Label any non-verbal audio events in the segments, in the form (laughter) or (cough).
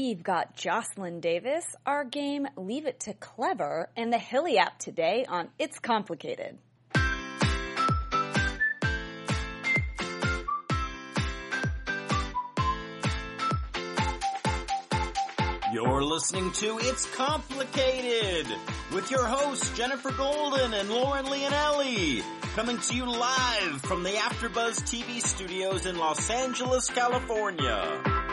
We've got Joslyn Davis, our game Leave It to Clevver, and the Hily app today on It's Complicated. You're listening to It's Complicated with your hosts Jennifer Golden and Lauren Leonelli, coming to you live from the AfterBuzz TV studios in Los Angeles, California.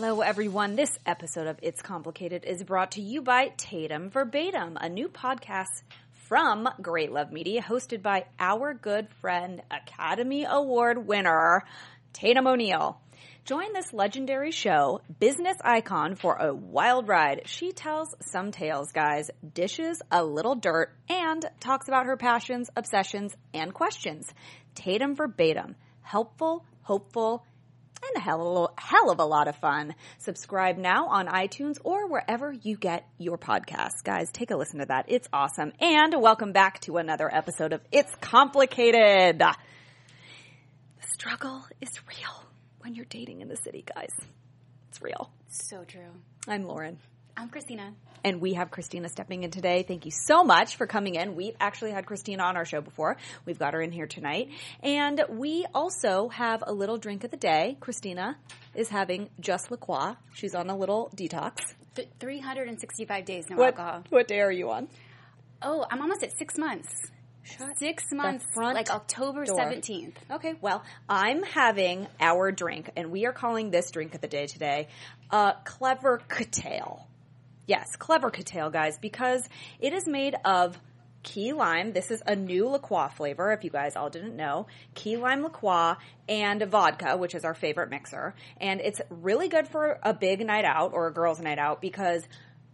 Hello, everyone. This episode of It's Complicated is brought to you by Tatum Verbatim, a new podcast from Great Love Media, hosted by our good friend, Academy Award winner, Tatum O'Neal. Join this legendary show, business icon, for a wild ride. She tells some tales, guys, dishes a little dirt, and talks about her passions, obsessions, and questions. Tatum Verbatim. Helpful, hopeful, and a hell of, a, hell of a lot of fun. Subscribe now on iTunes or wherever you get your podcasts. Guys, take a listen to that. It's awesome. And welcome back to another episode of It's Complicated. The struggle is real when you're dating in the city, guys. It's real. So true. I'm Lauren. I'm Christina. And we have Christina stepping in today. Thank you so much for coming in. We've actually had Christina on our show before. We've got her in here tonight. And we also have a little drink of the day. Christina is having just La Croix. She's on a little detox. Th- 365 days, no What, alcohol. what day are you on? Oh, I'm almost at six months. six months, front like October 17th. Okay, well, I'm having our drink, and we are calling this drink of the day today a clever cocktail. Yes, clever cocktail, guys, because it is made of key lime. This is a new La Croix flavor, if you guys all didn't know. Key lime La Croix and vodka, which is our favorite mixer. And it's really good for a big night out or a girl's night out because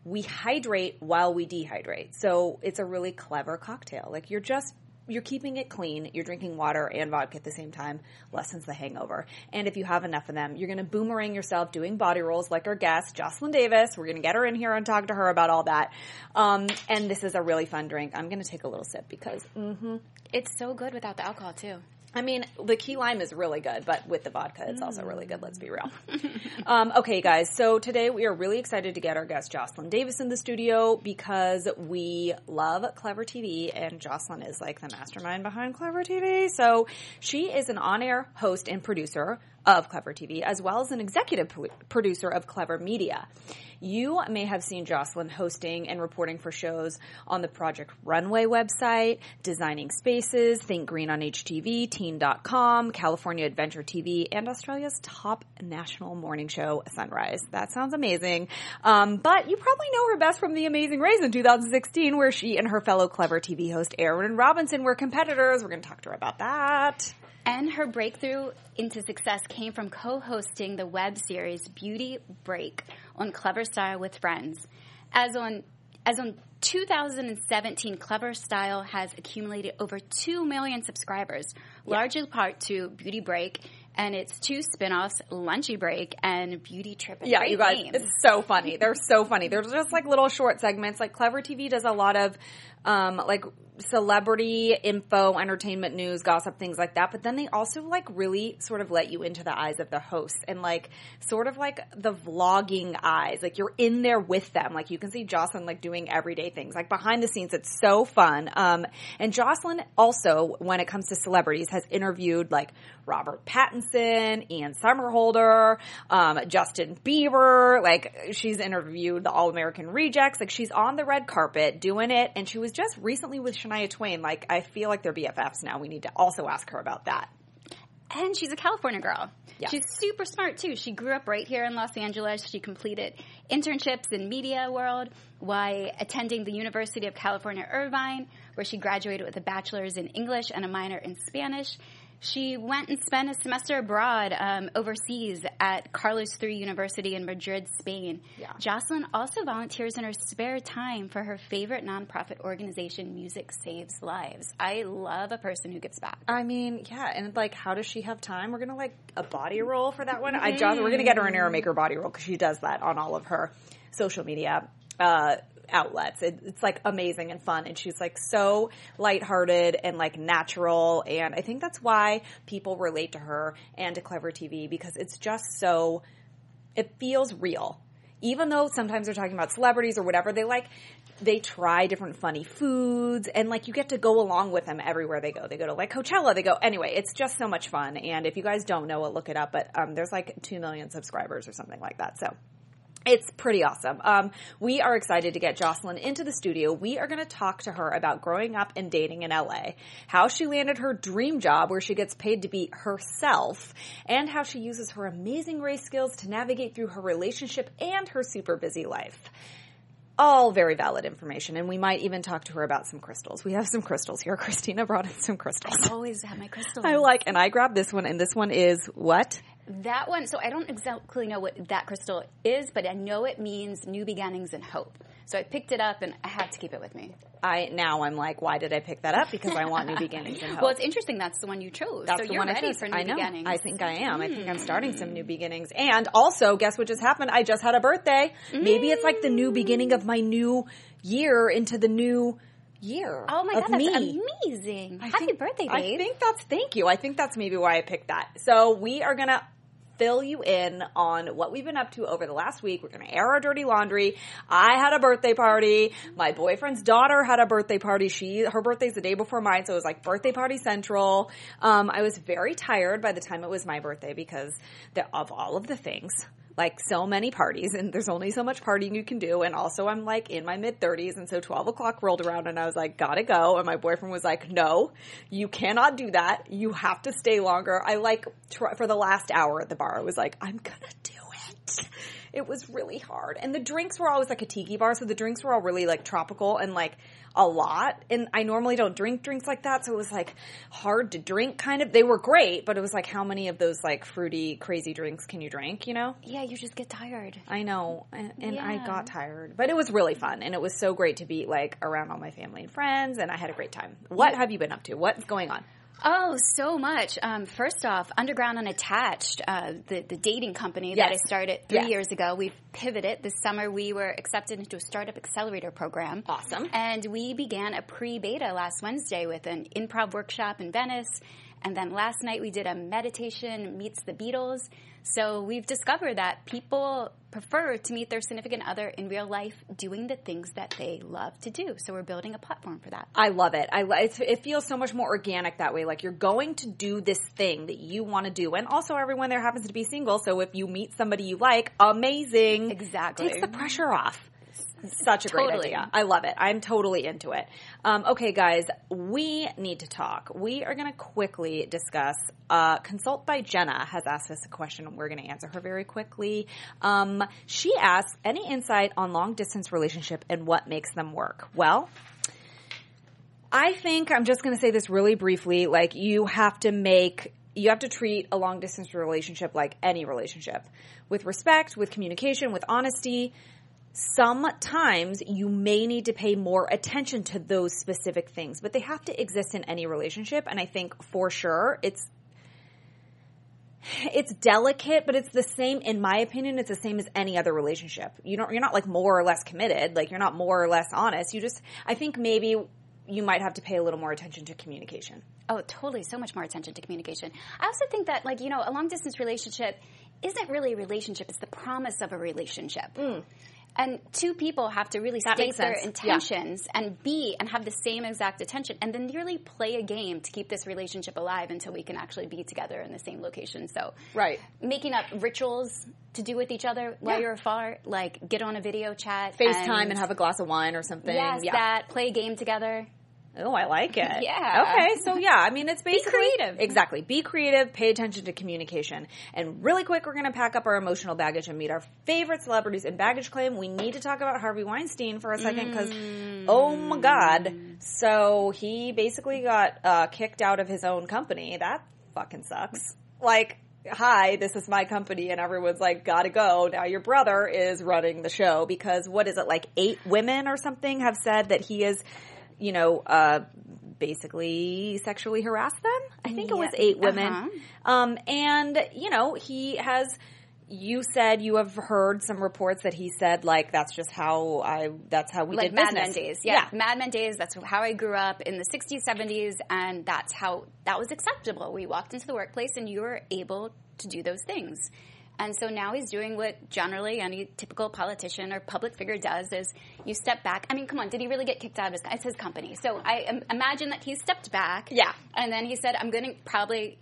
we hydrate while we dehydrate. So it's a really clever cocktail. Like you're just you're keeping it clean. You're drinking water and vodka at the same time, lessens the hangover. And if you have enough of them, you're going to boomerang yourself doing body rolls like our guest, Joslyn Davis. We're going to get her in here and talk to her about all that. Um, and this is a really fun drink. I'm going to take a little sip because, mm, It's so good without the alcohol, too. I mean, the key lime is really good, but with the vodka, it's also really good. Let's be real. (laughs) um, okay, guys. So today we are really excited to get our guest Joslyn Davis in the studio because we love Clevver TV, and Joslyn is like the mastermind behind Clevver TV. So she is an on-air host and producer of Clevver TV, as well as an executive producer of Clevver Media. You may have seen Joslyn hosting and reporting for shows on the Project Runway website, Designing Spaces, Think Green on HTV, Teen.com, California Adventure TV, and Australia's top national morning show, Sunrise. That sounds amazing. Um, but you probably know her best from The Amazing Race in 2016, where she and her fellow Clevver TV host Erin Robinson were competitors. We're going to talk to her about that. And her breakthrough into success came from co-hosting the web series Beauty Break on Clevver Style with Friends. As on as on 2017, Clevver Style has accumulated over 2 million subscribers, largely part to Beauty Break and its two spin-offs, Lunchy Break and Beauty Trip. Yeah, Great you guys, names. it's so funny. They're so funny. They're just like little short segments. Like Clevver TV does a lot of um, like celebrity info, entertainment news, gossip, things like that. But then they also like really sort of let you into the eyes of the hosts and like sort of like the vlogging eyes. Like you're in there with them. Like you can see Joslyn like doing everyday things. Like behind the scenes, it's so fun. Um, and Joslyn also, when it comes to celebrities, has interviewed like Robert Pattinson, Ian Somerhalder, um, Justin Bieber. Like she's interviewed the All American Rejects. Like she's on the red carpet doing it. And she was just recently with Shania Twain. Like I feel like they're BFFs now. We need to also ask her about that. And she's a California girl. Yeah. She's super smart too. She grew up right here in Los Angeles. She completed internships in media world while attending the University of California, Irvine, where she graduated with a bachelor's in English and a minor in Spanish. She went and spent a semester abroad um, overseas at Carlos III University in Madrid, Spain. Yeah. Joslyn also volunteers in her spare time for her favorite nonprofit organization, Music Saves Lives. I love a person who gives back. I mean, yeah, and like, how does she have time? We're gonna like a body roll for that one. I just we're gonna get her an air maker body roll because she does that on all of her social media. Uh, outlets. It, it's like amazing and fun. And she's like so lighthearted and like natural. And I think that's why people relate to her and to Clevver TV because it's just so, it feels real. Even though sometimes they're talking about celebrities or whatever, they like, they try different funny foods and like you get to go along with them everywhere they go. They go to like Coachella, they go, anyway, it's just so much fun. And if you guys don't know it, look it up. But, um, there's like 2 million subscribers or something like that. So, it's pretty awesome. Um, we are excited to get Joslyn into the studio. We are going to talk to her about growing up and dating in LA, how she landed her dream job where she gets paid to be herself, and how she uses her amazing race skills to navigate through her relationship and her super busy life. All very valid information, and we might even talk to her about some crystals. We have some crystals here. (laughs) Christina brought in some crystals. I always have my crystals. I like, and I grabbed this one, and this one is what? That one, so I don't exactly know what that crystal is, but I know it means new beginnings and hope. So I picked it up and I had to keep it with me. I now I'm like, why did I pick that up? Because I want new beginnings and (laughs) hope. Well, it's interesting that's the one you chose. That's so the one I chose. for new I know. beginnings. I think I am. I think I'm starting some new hmm. beginnings. And also, guess what just happened? I just had a birthday. Maybe it's like the new hmm. beginning of my new year into the new year. oh my god, that's me. amazing! I Happy think- birthday, I think that's thank you. I think that's maybe why I picked that. So we are gonna fill you in on what we've been up to over the last week. We're gonna air our dirty laundry. I had a birthday party. My boyfriend's daughter had a birthday party. She her birthday's the day before mine, so it was like birthday party central. Um, I was very tired by the time it was my birthday because of all of the things like so many parties and there's only so much partying you can do. And also I'm like in my mid thirties. And so 12 o'clock rolled around and I was like, gotta go. And my boyfriend was like, no, you cannot do that. You have to stay longer. I like tr- for the last hour at the bar, I was like, I'm gonna do it. It was really hard. And the drinks were always like a tiki bar. So the drinks were all really like tropical and like a lot. And I normally don't drink drinks like that. So it was like hard to drink kind of. They were great, but it was like how many of those like fruity, crazy drinks can you drink, you know? yeah, you just get tired. I know, and, and I got tired, but it was really fun, and it was so great to be like around all my family and friends, and I had a great time. What have you been up to? What's going on? Oh, so much. Um, first off, Underground Unattached, uh, the, the dating company that I started three Yes. years ago. We've pivoted. This summer, we were accepted into a startup accelerator program. Awesome. And we began a pre beta last Wednesday with an improv workshop in Venice. And then last night, we did a meditation meets the Beatles. So we've discovered that people prefer to meet their significant other in real life doing the things that they love to do. So we're building a platform for that. I love it. I it's, it feels so much more organic that way. Like you're going to do this thing that you want to do, and also everyone there happens to be single. So if you meet somebody you like, amazing. Exactly. takes the pressure off. Such a great idea. I love it. I'm totally into it. Um, okay, guys, we need to talk. We are going to quickly discuss. Uh, Consult by Jenna has asked us a question, and we're going to answer her very quickly. Um, she asks, "Any insight on long distance relationship and what makes them work?" Well, I think I'm just going to say this really briefly. Like, you have to make, you have to treat a long distance relationship like any relationship with respect, with communication, with honesty. Sometimes you may need to pay more attention to those specific things, but they have to exist in any relationship. And I think for sure it's, it's delicate, but it's the same, in my opinion, it's the same as any other relationship. You don't, you're not like more or less committed. Like you're not more or less honest. You just, I think maybe you might have to pay a little more attention to communication. Oh, totally. So much more attention to communication. I also think that, like, you know, a long distance relationship isn't really a relationship, it's the promise of a relationship. Mm. And two people have to really. That state their sense. Yeah. intentions and be and have the same exact attention and then really play a game to keep this relationship alive until we can actually be together in the same location. So, Right. making up rituals to do with each other while Yeah. you're afar, like get on a video chat, FaceTime and, have a glass of wine or something. yes, yeah. that play a game together. Oh, I like it. (laughs) Yeah. Okay, so yeah, I mean, it's basically Be creative. Exactly. Be creative. Pay attention to communication. And really quick, we're going to pack up our emotional baggage and meet our favorite celebrities in baggage claim. We need to talk about Harvey Weinstein for a second because, oh my god, so he basically got uh, kicked out of his own company. That fucking sucks. Like. Hi, this is my company, and everyone's like, gotta go. Now your brother is running the show because what is it, like eight women or something have said that he is you know, uh, basically sexually harassed them. I think it was eight women. Uh-huh. Um, and, you know, he has, you said you have heard some reports that he said like that's just how I that's how we like did Mad business. Men days. Yeah. Mad Men days. That's how I grew up in the 60s, 70s, and that's how that was acceptable. We walked into the workplace and you were able to do those things. And so now he's doing what generally any typical politician or public figure does is you step back. I mean, come on, did he really get kicked out of his, it's his company. So I im- imagine that he stepped back. Yeah. And then he said, I'm going to probably,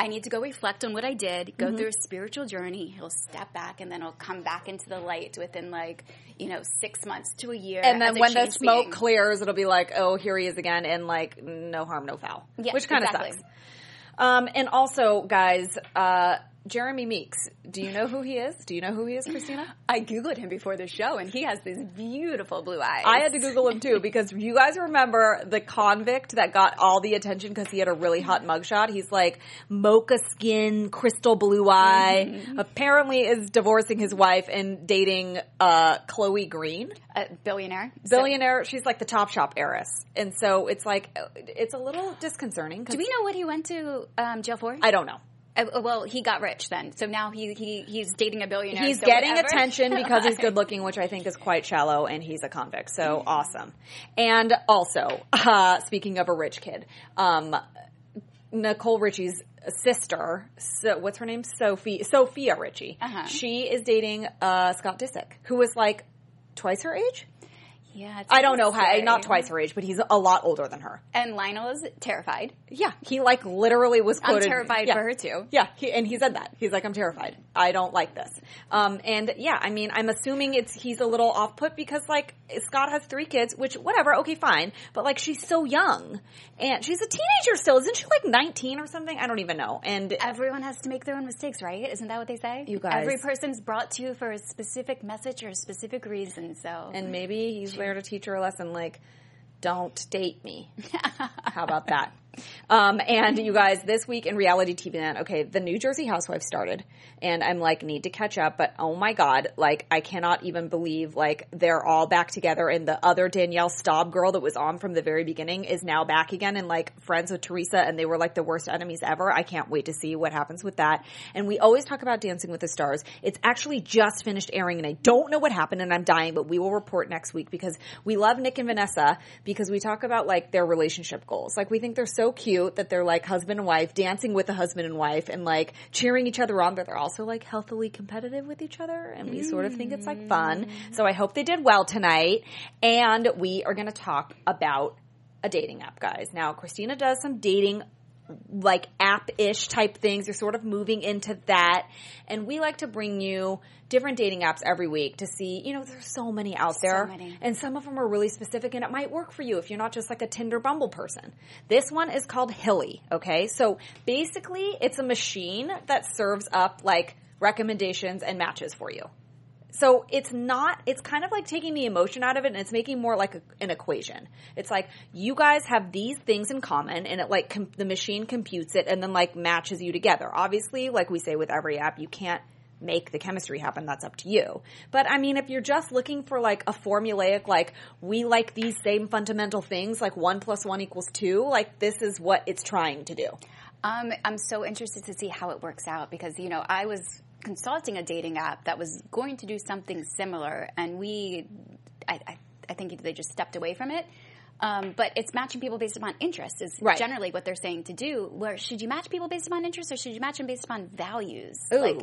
I need to go reflect on what I did, go Mm-hmm. through a spiritual journey. He'll step back and then he'll come back into the light within like, you know, six months to a year. And then when the smoke being. clears, it'll be like, oh, here he is again, and like no harm, no foul, Yeah, which kind of exactly. sucks. Um, and also, guys, uh, Jeremy Meeks. Do you know who he is? Do you know who he is, Christina? (laughs) I googled him before the show, and he has these beautiful blue eyes. I had to Google him too because you guys remember the convict that got all the attention because he had a really hot mugshot. He's like mocha skin, crystal blue eye. Mm-hmm. Apparently, is divorcing his wife and dating uh, Chloe Green, a billionaire. So- billionaire. She's like the Top Shop heiress, and so it's like it's a little disconcerting. do we know what he went to um, jail for? I don't know. Uh, well, he got rich then, so now he, he he's dating a billionaire. He's so getting whatever. attention because he's (laughs) good looking, which I think is quite shallow, and he's a convict. So awesome. And also, uh, speaking of a rich kid, um, Nicole Richie's sister, so what's her name? Sophie, Sophia Richie. Uh-huh. She is dating uh, Scott Disick, who is like twice her age. Yeah, it's I don't know how. Not twice her age, but he's a lot older than her. And Lionel is terrified. Yeah, he like literally was I'm quoted. terrified yeah. for her too. Yeah, he, and he said that. He's like, I'm terrified. I don't like this. Um, and yeah, I mean, I'm assuming it's he's a little off put because like Scott has three kids, which whatever, okay, fine. But like she's so young, and she's a teenager still, isn't she? Like 19 or something? I don't even know. And Everyone has to make their own mistakes, right? Isn't that what they say? You guys- Every person's brought to you for a specific message or a specific reason. So and maybe he's there to teach her a lesson like don't date me (laughs) how about that um, and you guys this week in reality tv land okay the new jersey housewives started and i'm like need to catch up but oh my god like i cannot even believe like they're all back together and the other danielle staub girl that was on from the very beginning is now back again and like friends with teresa and they were like the worst enemies ever. I can't wait to see what happens with that. And we always talk about dancing with the stars. It's actually just finished airing and i don't know what happened and i'm dying but we will report next week because we love nick and vanessa because we talk about like their relationship goals. Like we think they're so cute that they're like husband and wife dancing with a husband and wife and like cheering each other on but they're also like healthily competitive with each other and we sort of think it's like fun. So i hope they did well tonight and we are going to talk about a dating app guys. Now christina does some dating like app-ish type things. You're sort of moving into that. And we like to bring you different dating apps every week to see, you know, there's so many out there. many. And some of them are really specific and it might work for you if you're not just like a Tinder Bumble person. This one is called Hily, okay? So basically it's a machine that serves up like recommendations and matches for you. So it's not, it's kind of like taking the emotion out of it and it's making more like a, an equation. It's like you guys have these things in common and it like com- the machine computes it and then like matches you together. Obviously, like we say with every app, you can't make the chemistry happen. That's up to you. But I mean, if you're just looking for like a formulaic, like we like these same fundamental things, like one plus one equals two, like this is what it's trying to do. Um, I'm so interested to see how it works out because you know I was consulting a dating app that was going to do something similar, and we, I, I, I think they just stepped away from it. Um, but it's matching people based upon interest is Right. generally what they're saying to do. Where should you match people based upon interest or should you match them based upon values? Ooh. Like,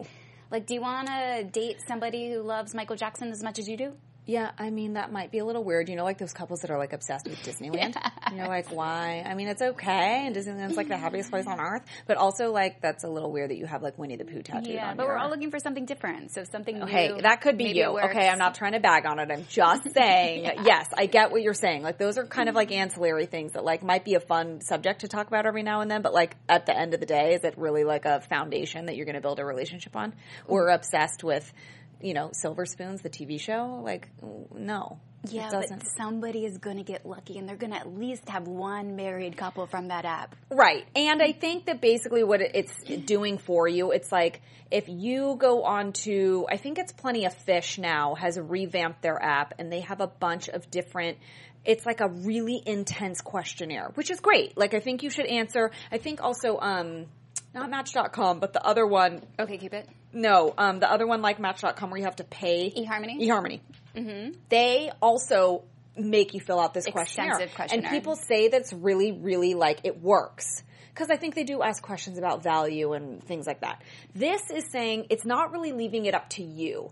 like, do you want to date somebody who loves Michael Jackson as much as you do? Yeah, I mean that might be a little weird. You know, like those couples that are like obsessed with Disneyland. (laughs) You're like, why? I mean, it's okay, and Disneyland's like the happiest place on earth. But also, like, that's a little weird that you have like Winnie the Pooh tattooed Yeah, on but your. we're all looking for something different. So something oh, new. Hey, that could be you. Okay, I'm not trying to bag on it. I'm just (laughs) saying, yes, I get what you're saying. Like those are kind of like ancillary things that like might be a fun subject to talk about every now and then, but like at the end of the day, is it really like a foundation that you're going to build a relationship on? We're obsessed with, you know, Silver Spoons, the TV show. Like, no. it Yeah, doesn't. but somebody is going to get lucky, and they're going to at least have one married couple from that app. Right. And I think that basically what it's doing for you, it's like if you go on to, I think it's Plenty of Fish now has revamped their app and they have a bunch of different, it's like a really intense questionnaire, which is great. Like I think you should answer, I think also, um, not Match.com, but the other one, OkCupid. No, um, the other one like Match.com where you have to pay eHarmony? eHarmony. They also make you fill out this questionnaire. questionnaire. and people say that's really, really like it works because I think they do ask questions about value and things like that. This is saying it's not really leaving it up to you.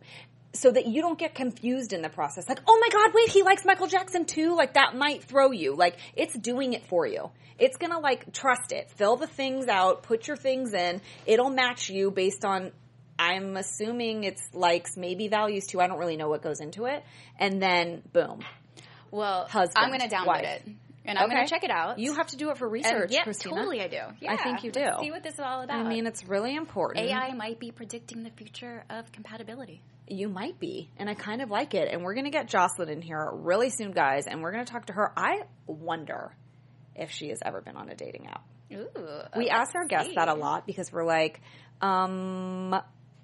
So that you don't get confused in the process. Like, oh my God, wait, he likes Michael Jackson too? Like, that might throw you. Like, it's doing it for you. It's gonna, like, trust it. Fill the things out, put your things in. It'll match you based on I'm assuming it's likes, maybe values too. I don't really know what goes into it. And then boom. Well, Husband, I'm going to download wife. it and I'm going to check it out. You have to do it for And research, yeah, Christina. totally, I do. Yeah, I think you do. Let's see what this is all about. I mean, it's really important. AI might be predicting the future of compatibility. You might be, and I kind of like it. And we're going to get Joslyn in here really soon, guys, and we're going to talk to her. I wonder if she has ever been on a dating app. Ooh, We let's ask our guests see. that a lot because we're like, um,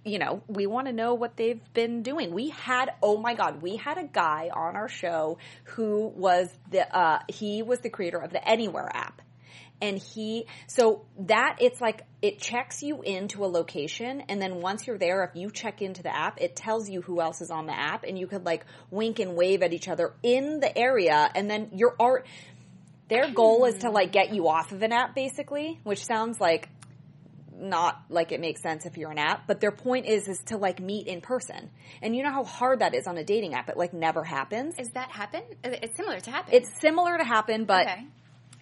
you know, we want to know what they've been doing. We had, oh my God, we had a guy on our show who was the, uh, he was the creator of the Anywhere app. And he, so that it's like, it checks you into a location and then once you're there, if you check into the app, it tells you who else is on the app and you could like wink and wave at each other in the area and then your art, their goal is to like get you off of an app basically, which sounds like not like it makes sense if you're an app, but their point is is to like meet in person. And you know how hard that is on a dating app. It like never happens. Is that happen? It's similar to happen. It's similar to happen, but okay.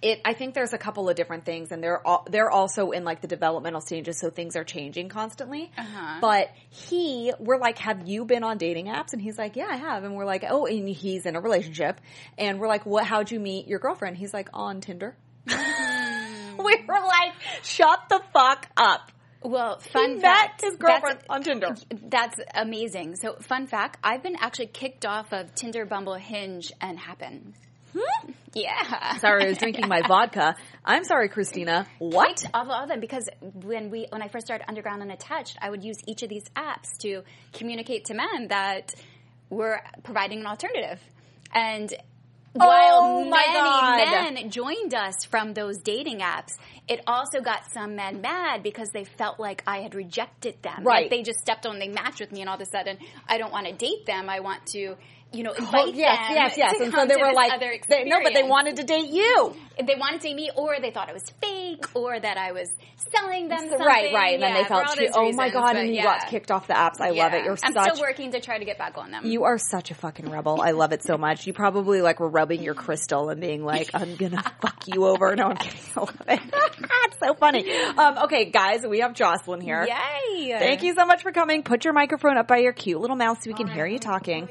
it I think there's a couple of different things and they're all, they're also in like the developmental stages so things are changing constantly. Uh-huh. But he we're like have you been on dating apps and he's like yeah I have and we're like oh and he's in a relationship and we're like what how'd you meet your girlfriend? He's like on Tinder. (laughs) (laughs) we were like shut the fuck up. Well, fun met fact. his girlfriend on Tinder. That's amazing. So, fun fact: I've been actually kicked off of Tinder, Bumble, Hinge, and Happn. Hmm? Yeah. Sorry, I was (laughs) drinking my vodka. I'm sorry, Christina. What? Of all of them, because when we when I first started Underground Unattached, I would use each of these apps to communicate to men that we're providing an alternative. And Oh while my God. many men joined us from those dating apps, it also got some men mad because they felt like I had rejected them. Right. Like they just stepped on, they matched with me, and all of a sudden, I don't want to date them. I want to, you know, invite Oh, yes, them yes, yes. to And so they were like, they, no, but they wanted to date you. they wanted to date me, or they thought it was fake, or that I was selling them something. Right, right. And then they felt for too, those oh my God, and you yeah. got kicked off the apps. I love it. You're I'm such, still working to try to get back on them. you are such a fucking rebel. I love it so much. You probably like were rubbing your crystal and being like, I'm gonna (laughs) fuck you over. No, I'm kidding. I love it. (laughs) it's so funny. Um, okay, guys, we have Joslyn here. Yay! Thank you so much for coming. Put your microphone up by your cute little mouth so we can hear you talking.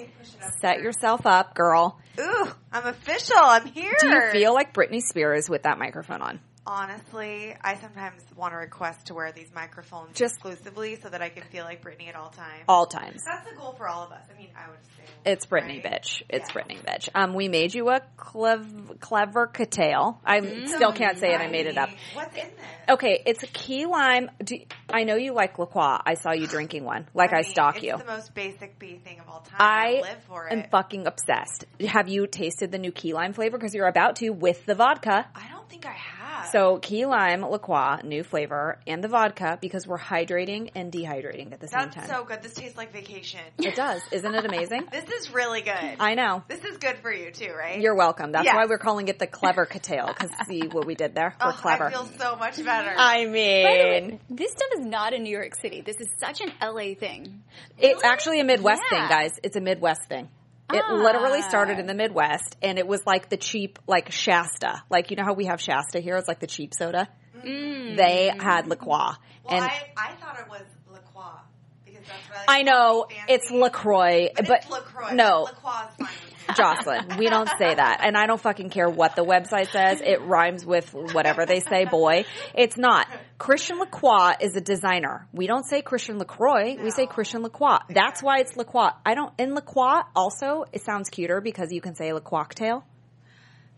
Set yourself up, girl. Ooh, I'm official. I'm here. Do you feel like Britney Spears with that microphone on? Honestly, I sometimes want to request to wear these microphones Just- exclusively so that I can feel like Britney at all times. All times. That's the goal for all of us. I mean, I would say. It's Britney, right? bitch. It's Yeah. Britney, bitch. Um, we made you a clev- clever cocktail. I still can't say it. I made it up. What's in this? Okay, it's a key lime. Do, I know you like La Croix. I saw you drinking one. Like I, mean, stalk it's you. the most basic bee thing of all time. I I live for am it. fucking obsessed. Have you tasted the new key lime flavor? Because you're about to with the vodka. I don't think I have. So key lime, La Croix, new flavor, and the vodka because we're hydrating and dehydrating at the same time. that's so good. This tastes like vacation. it does, isn't it amazing? (laughs) This is really good. I know. this is good for you too, right? You're welcome. That's Yes. why we're calling it the clever cocktail. Because (laughs) see what we did there? We're Oh, clever. I feel so much better. (laughs) I mean, This stuff is not in New York City. This is such an LA thing. it's actually a Midwest Yeah. thing, guys. It's a Midwest thing. It Ah. literally started in the Midwest, and it was like the cheap, like Shasta. Like you know how we have Shasta here? It's like the cheap soda. They had La Croix, well, and I, I thought it was La Croix because that's what I, I know it's Lacroix, but, but it's LaCroix. no, La Croix is fine with me. Joslyn, we don't say that. And I don't fucking care what the website says. It rhymes with whatever they say, boy. It's not. Christian Lacroix is a designer. We don't say Christian LaCroix. We say Christian Lacroix. That's why it's Lacroix. I don't, in Lacroix also, it sounds cuter because you can say LaCroixtail.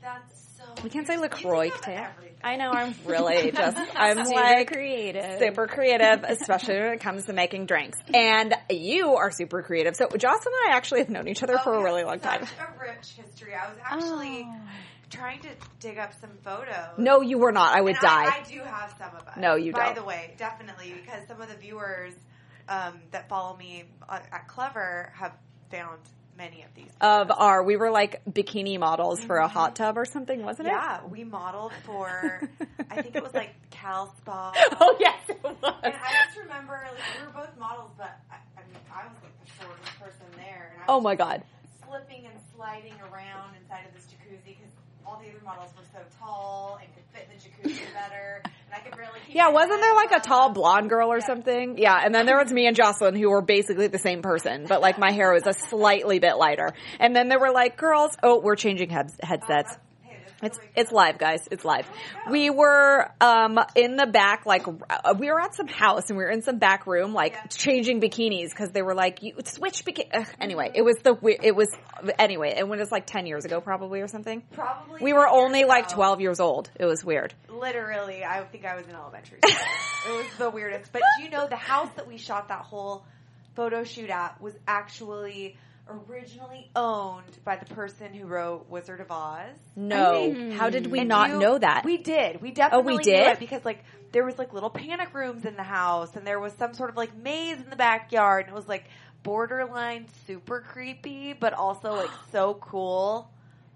That's so. We can't say LaCroix think of I know, I'm (laughs) really just, I'm Super like, creative. super creative, especially when it comes to making drinks. And you are super creative. So Joslyn and I actually have known each other for Oh, a really have long time. Such a rich history. I was actually Oh. trying to dig up some photos. No, you were not. I would And die. I, I do have some of us. No, you By don't. By the way, definitely because some of the viewers um, that follow me uh, at Clevver have found many of these. Of our, we were like bikini models for a hot mm-hmm. tub or something, wasn't it? yeah, we modeled for. I think it was like Cal Spa. (laughs) Oh yes, it was. And I just remember like, we were both models, but I, I mean, I was like the shortest person there. And I Oh was my god. Slipping and sliding around inside of this jacuzzi because all the other models were so tall and could fit in the jacuzzi better, (laughs) and I could barely. Keep Yeah, wasn't there like a tall blonde girl or Yeah. something? Yeah, and then there was me and Joslyn who were basically the same person, but like my hair was a slightly bit lighter. And then there were like girls, oh, we're changing heads, headsets. Hey, this is It's it's live, guys. It's live. We were um in the back, like uh, we were at some house, and we were in some back room, like Yeah. changing bikinis because they were like, "You switch bikini." Anyway, it was the it was anyway, and when it was like ten years ago, probably or something. Probably We were 10 years only like twelve years old. It was weird. Literally, I think I was in elementary (laughs) school. it was the weirdest. But do you know the house that we shot that whole photo shoot at was actually originally owned by the person who wrote Wizard of Oz. No, how did we And not you- know that? We did. We definitely knew did? it because like there was like little panic rooms in the house and there was some sort of like maze in the backyard and it was like borderline super creepy but also like (gasps) so cool.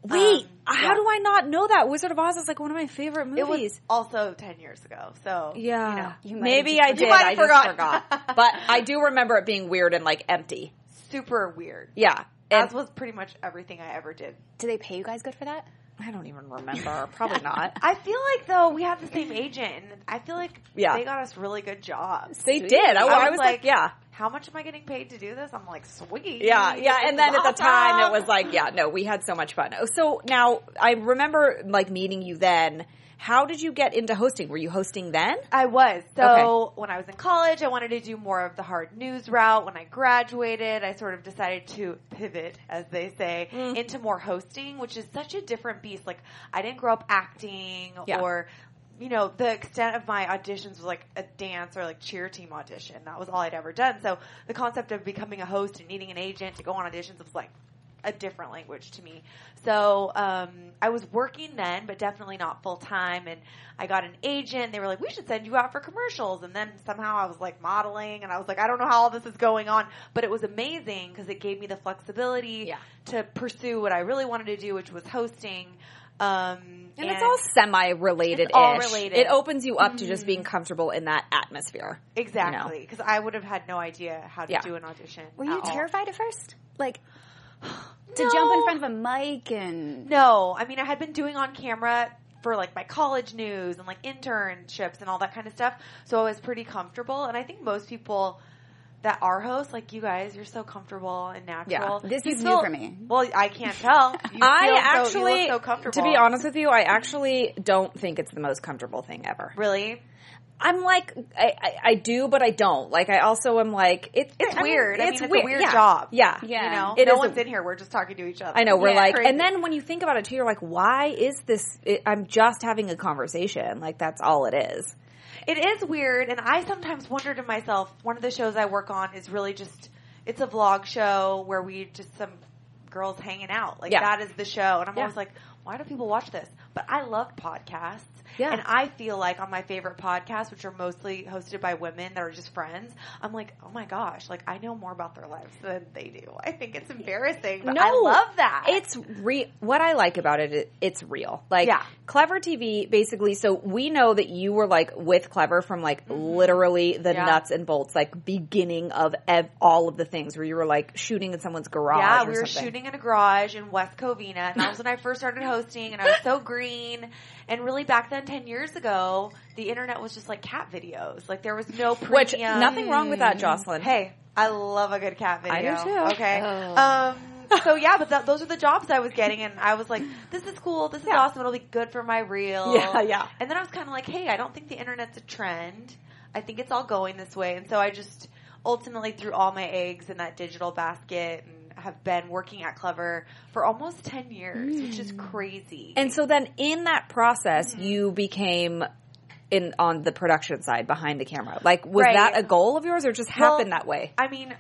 Wait, Um, how do I not know that? Wizard of Oz is like one of my favorite It movies. was also 10 years ago. So, yeah, you know, You maybe I did. forgotten. I You just forgot, (laughs) but I do remember it being weird and like empty. Super weird. Yeah, and As was pretty much everything I ever did. Do they pay you guys good for that? I don't even remember. (laughs) Probably not. I feel like though we have the same agent, and I feel like Yeah. they got us really good jobs. They did. I, I was, like, yeah, How much am I getting paid to do this? I'm like, sweet. yeah, yeah. This And then is at the time, it was like, yeah, no, we had so much fun. So now I remember like meeting you then. How did you get into hosting? Were you hosting then? I was. So Okay. when I was in college, I wanted to do more of the hard news route. When I graduated, I sort of decided to pivot, as they say, Mm. into more hosting, which is such a different beast. Like, I didn't grow up acting Yeah. or, you know, the extent of my auditions was like a dance or like cheer team audition. That was all I'd ever done. So the concept of becoming a host and needing an agent to go on auditions was like, a different language to me. So um, I was working then, but definitely not full time. And I got an agent. They were like, "We should send you out for commercials." And then somehow I was like modeling, and I was like, "I don't know how all this is going on," but it was amazing because it gave me the flexibility Yeah. to pursue what I really wanted to do, which was hosting. Um, And, it's all semi-related. It's all related. It opens you up to just being comfortable in that atmosphere. exactly because I would have had no idea how to Yeah. do an audition. Were you at all. terrified at first? Like (gasps) to No. jump in front of a mic and No, I mean I had been doing on camera for like my college news and like internships and all that kind of stuff. So I was pretty comfortable and I think most people that are hosts, like you guys, you're so comfortable and natural. This You is feel- new for me. Well, I can't tell. (laughs) You I feel so- you actually, look so comfortable. to be honest with you, I actually don't think it's the most comfortable thing ever. really, I'm like, I, I, I do, but I don't. Like, I also am like, it, it's I mean, weird. I mean, it's weird. a weird yeah. job. Yeah, Yeah. You know, It no is a- one's in here. We're just talking to each other. I know. We're Yeah. like, Crazy. and then when you think about it too, you're like, why is this? It, I'm just having a conversation. Like that's all it is. It is weird, and I sometimes wonder to myself. One of the shows I work on is really just it's a vlog show where we just some girls hanging out. Like Yeah. that is the show, and I'm Yeah. always like, why do people watch this? But I love podcasts, Yeah. and I feel like on my favorite podcasts, which are mostly hosted by women that are just friends, I'm like, oh my gosh, like I know more about their lives than they do. (laughs) I think it's embarrassing, but I love that. It's real. What I like about it, it, it's real. Like Yeah. Clevver TV, basically. So we know that you were like with Clevver from like literally the Mm-hmm. Yeah. nuts and bolts, like beginning of ev- all of the things where you were like shooting in someone's garage. Yeah, we were something. shooting in a garage in West Covina, and that was when I first started hosting, and I was so (laughs) green. And really, back then, ten years ago, the internet was just like cat videos. Like there was no premium. Which nothing wrong with that, Joslyn. Hey, I love a good cat video. I do too. Okay. Oh. Um. So yeah, but that, those are the jobs I was getting, and I was like, "This is cool. This is Yeah. awesome. It'll be good for my reel." Yeah, yeah. And then I was kind of like, "Hey, I don't think the internet's a trend. I think it's all going this way." And so I just ultimately threw all my eggs in that digital basket, and have been working at Clevver for almost ten years, which is crazy. And so then in that process, Mm-hmm. you became in on the production side behind the camera. Like was Right. that a goal of yours or just Well, happened that way? I mean,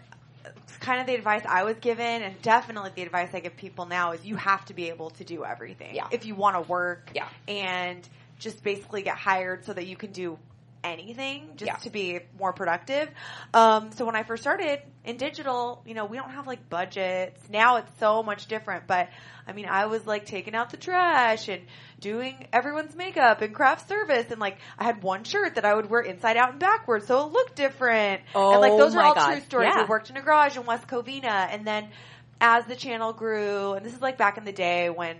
kind of the advice I was given, and definitely the advice I give people now is you have to be able to do everything Yeah. if you want to work. Yeah. and just basically get hired so that you can do anything just Yeah. to be more productive. Um, so when I first started in digital, you know, we don't have like budgets. Now it's so much different, but I mean, I was like taking out the trash and doing everyone's makeup and craft service and like I had one shirt that I would wear inside out and backwards so it looked different. Oh and like Oh those are all God. true stories. Yeah. We worked in a garage in West Covina and then as the channel grew, and this is like back in the day when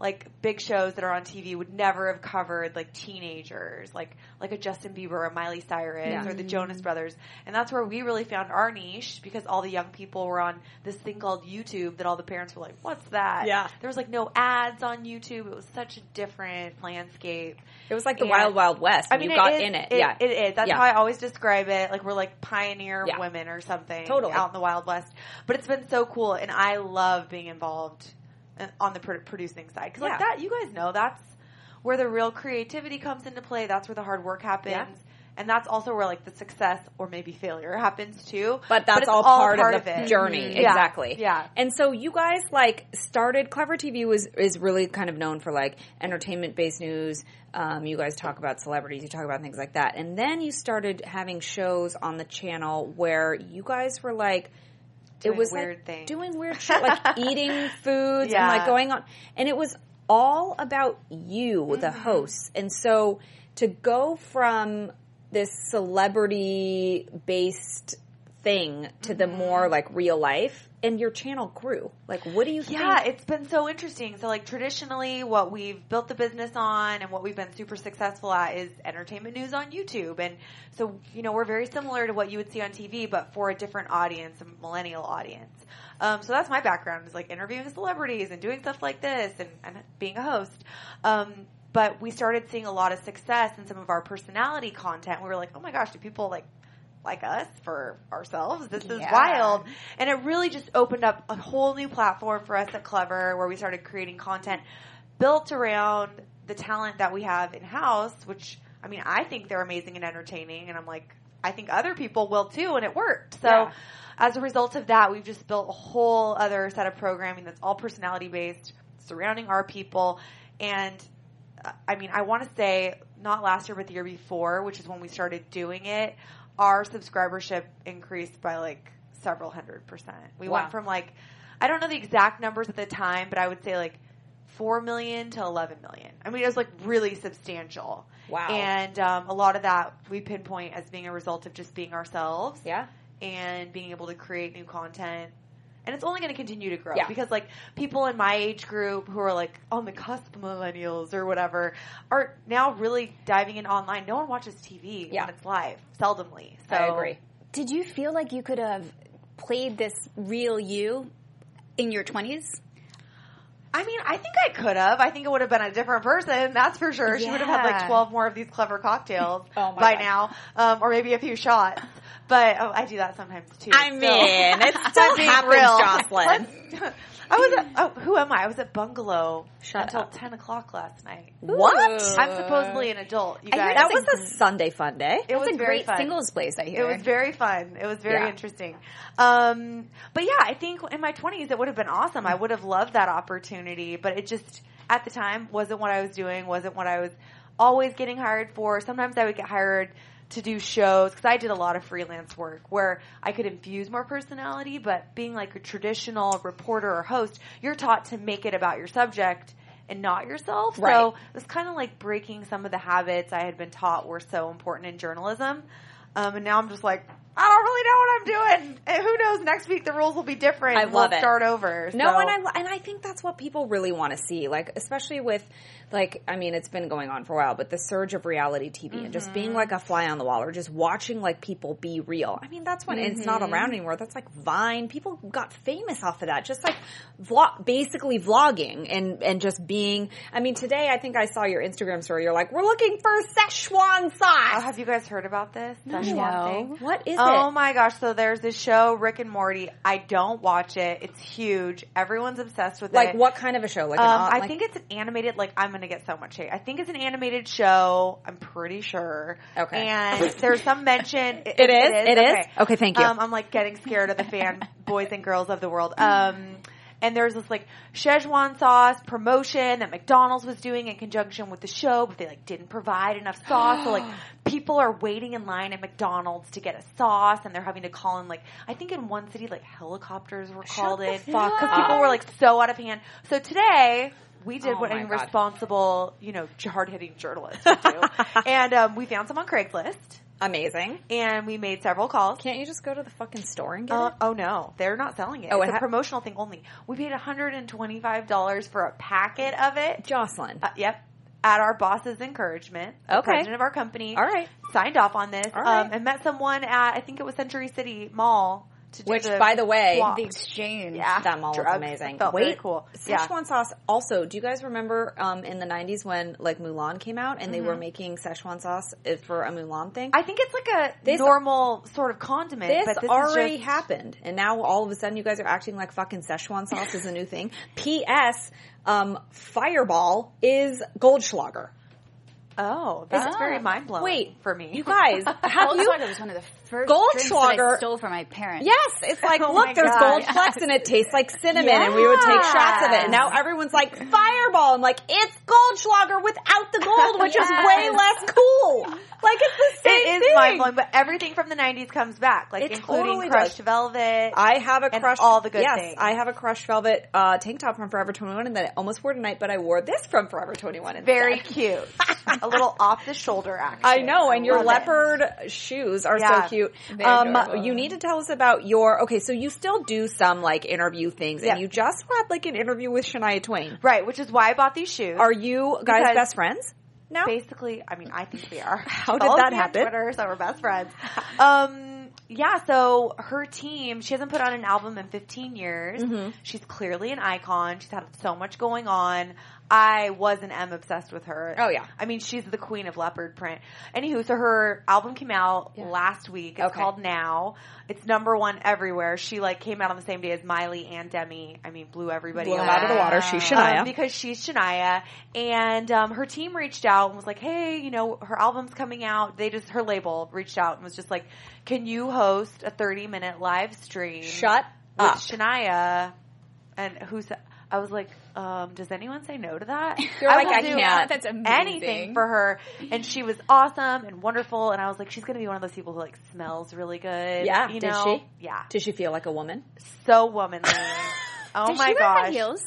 like big shows that are on TV would never have covered like teenagers, like like a Justin Bieber or Miley Cyrus Yeah. or the mm-hmm. Jonas Brothers, and that's where we really found our niche because all the young people were on this thing called YouTube that all the parents were like, "What's that?" Yeah. there was like no ads on YouTube. It was such a different landscape. It was like the And- Wild Wild West. I mean, you got is- in it. Yeah. it is. That's Yeah. how I always describe it. Like we're like pioneer Yeah. women or something, Totally. out in the Wild West. But it's been so cool, and I love being involved on the producing side because Yeah. like that, you guys know that's where the real creativity comes into play. That's where the hard work happens. Yeah. And that's also where like the success or maybe failure happens too. But that's it's all, part, of the it. journey. Mhm. Yeah. Exactly. Yeah. And so you guys like started Clevver TV was is really kind of known for like entertainment based news. Um, you guys talk about celebrities, you talk about things like that. And then you started having shows on the channel where you guys were like Doing it was weird like things. doing weird shit like (laughs) eating foods and like going on and it was all about you the Mm-hmm. hosts and so to go from this celebrity based thing to the more Mm-hmm. like real life and your channel grew like what do you think? Yeah, think it's been so interesting. So like traditionally what we've built the business on and what we've been super successful at is entertainment news on YouTube. And so, you know, we're very similar to what you would see on TV, but for a different audience, a millennial audience. Um, so that's my background is like interviewing celebrities and doing stuff like this and, and being a host. Um, but we started seeing a lot of success in some of our personality content. We were like, oh my gosh, do people like like us for ourselves. This is wild. And it really just opened up a whole new platform for us at Clevver where we started creating content built around the talent that we have in house, which I mean, I think they're amazing and entertaining and I'm like, I think other people will too and it worked. So Yeah. as a result of that, we've just built a whole other set of programming that's all personality based surrounding our people and uh, I mean, I want to say not last year, but the year before, which is when we started doing it, our subscribership increased by like several hundred percent. We Wow. went from like, I don't know the exact numbers at the time, but I would say like 4 million to 11 million. I mean, it was like really substantial. Wow. And um, a lot of that we pinpoint as being a result of just being ourselves yeah and being able to create new content. And it's only going to continue to grow Yeah. because like people in my age group who are like on the cusp of millennials or whatever are now really diving in online. No one watches TV Yeah. when it's live, seldomly. So i agree Did you feel like you could have played this real you in your 20s? I mean, I think I could have. I think it would have been a different person. That's for sure. She would have had like twelve more of these clever cocktails (laughs) Oh my by God. now, um, or maybe a few shots. But oh, I do that sometimes too. I so. mean, it (laughs) still happens, real. Joslyn. I was at, oh, who am I? I was at Bungalow Shut until up. 10 o'clock last night. what I'm supposedly an adult. You guys. that was a a sunday fun day it was a great fun. singles place, I hear. It was very fun. It was very Yeah. interesting. Um, but yeah, I think in my 20s it would have been awesome. I would have loved that opportunity, but it just at the time wasn't what I was doing, wasn't what I was always getting hired for. Sometimes I would get hired to do shows because I did a lot of freelance work where I could infuse more personality, but being like a traditional reporter or host, you're taught to make it about your subject and not yourself. Right. So it was kind of like breaking some of the habits I had been taught were so important in journalism. Um, and now I'm just like, I don't really know what I'm doing. And who knows? Next week the rules will be different. I love we'll it. start over. No, So- and I and I think that's what people really want to see. Like, especially with, like, I mean, it's been going on for a while, but the surge of reality TV and just Mm-hmm. being like a fly on the wall, or just watching like people be real. I mean, that's when it's not Mm-hmm. around anymore. That's like Vine. People got famous off of that. Just like vlog, basically vlogging and and just being. I mean, today I think I saw your Instagram story. You're like, we're looking for Szechuan Oh, sauce. have you guys heard about this? Szechuan No. thing? What is Oh it? Oh my gosh! So there's this show, Rick and Morty. I don't watch it. It's huge. Everyone's obsessed with Like it. Like what kind of a show? Like, an, Um, on- I like- think it's an animated. Like I'm gonna get so much hate. I think it's an animated show. I'm pretty sure. Okay. And (laughs) there's some mention. It, It is? It is? Okay, thank you. Um, I'm like getting scared of the fan (laughs) boys and girls of the world. Um, and there's this like Szechuan sauce promotion that McDonald's was doing in conjunction with the show, but they like didn't provide enough sauce. So like (gasps) people are waiting in line at McDonald's to get a sauce, and they're having to call in like I think in one city like helicopters were called in fuck because people were like so out of hand. So today. We did Oh what God. responsible, you know, hard hitting journalist would do. (laughs) and um, we found some on Craigslist Amazing. and we made several calls. Can't you just go to the fucking store and get Uh, it? oh no, they're not selling it. Oh, it's it a promotional thing only. We paid $125 for a packet of it. Joslyn. Uh, yep. At our boss's encouragement, the Okay. president of our company, All right. signed off on this, All right. um, and met someone at I think it was Century City Mall Which, the by the way, swap. The exchange. yeah, that mall was amazing. Felt Wait, cool. Yeah. Szechuan sauce. Also, do you guys remember um, in the '90s when like Mulan came out and they were making Szechuan sauce uh, for a Mulan thing? Mm-hmm. I think it's like a This- normal sort of condiment, this, but this already just, happened, and now all of a sudden you guys are acting like fucking Szechuan sauce is a new thing. P.S. Um, Fireball is Goldschlager. Oh, that's Ah. very mind blowing. Wait, for me, You guys, (laughs) have you? Was one of the first Goldschlager- I stole from my parents. Yes, it's like, (laughs) Oh look, there's God. gold flecks and it tastes like cinnamon and we would take shots of it. And now everyone's like, fireball. I'm like, it's Goldschlager without the gold, which is way less cool. Like it's the same It is mind blowing, but everything from the '90s comes back, like It including totally crushed does. velvet. I have a crushed all the good yes, things. I have a crushed velvet uh, tank top from Forever 21 and that I almost wore tonight, but I wore this from Forever 21 instead. very cute, (laughs) a little off the shoulder action. I know, and your love it. leopard shoes are Yeah. so cute. Very Um, you need to tell us about your. Okay, so you still do some like interview things, and you just had like an interview with Shania Twain. right? Which is why I bought these shoes. Are you guys Because- best friends now? basically, I mean, I think we are. (laughs) How did that happen? Twitter, so we're best friends. um, yeah. So her team, she hasn't put out an album in 15 years. Mm-hmm. She's clearly an icon. She's had so much going on. I was and am obsessed with her. Oh, yeah. I mean, she's the queen of leopard print. Anywho, so her album came out Yeah. last week. It's Okay. called Now. It's number one everywhere. She like came out on the same day as Miley and Demi. I mean, blew everybody Blew out of the water. She's Shania. Um, because she's Shania, and um, her team reached out and was like, "Hey, you know, her album's coming out." They just her label reached out and was just like, "Can you host a thirty minute live stream Shut with up. Shania?" And who's I was like, um, "Does anyone say no to that?" (laughs) You're I like, "I do can't." That's amazing. anything for her, and she was awesome and wonderful. And I was like, "She's gonna be one of those people who like smells really good." Yeah, you did know? she? Yeah, Did she feel like a woman? so womanly. (laughs) Oh Does my she gosh! heels?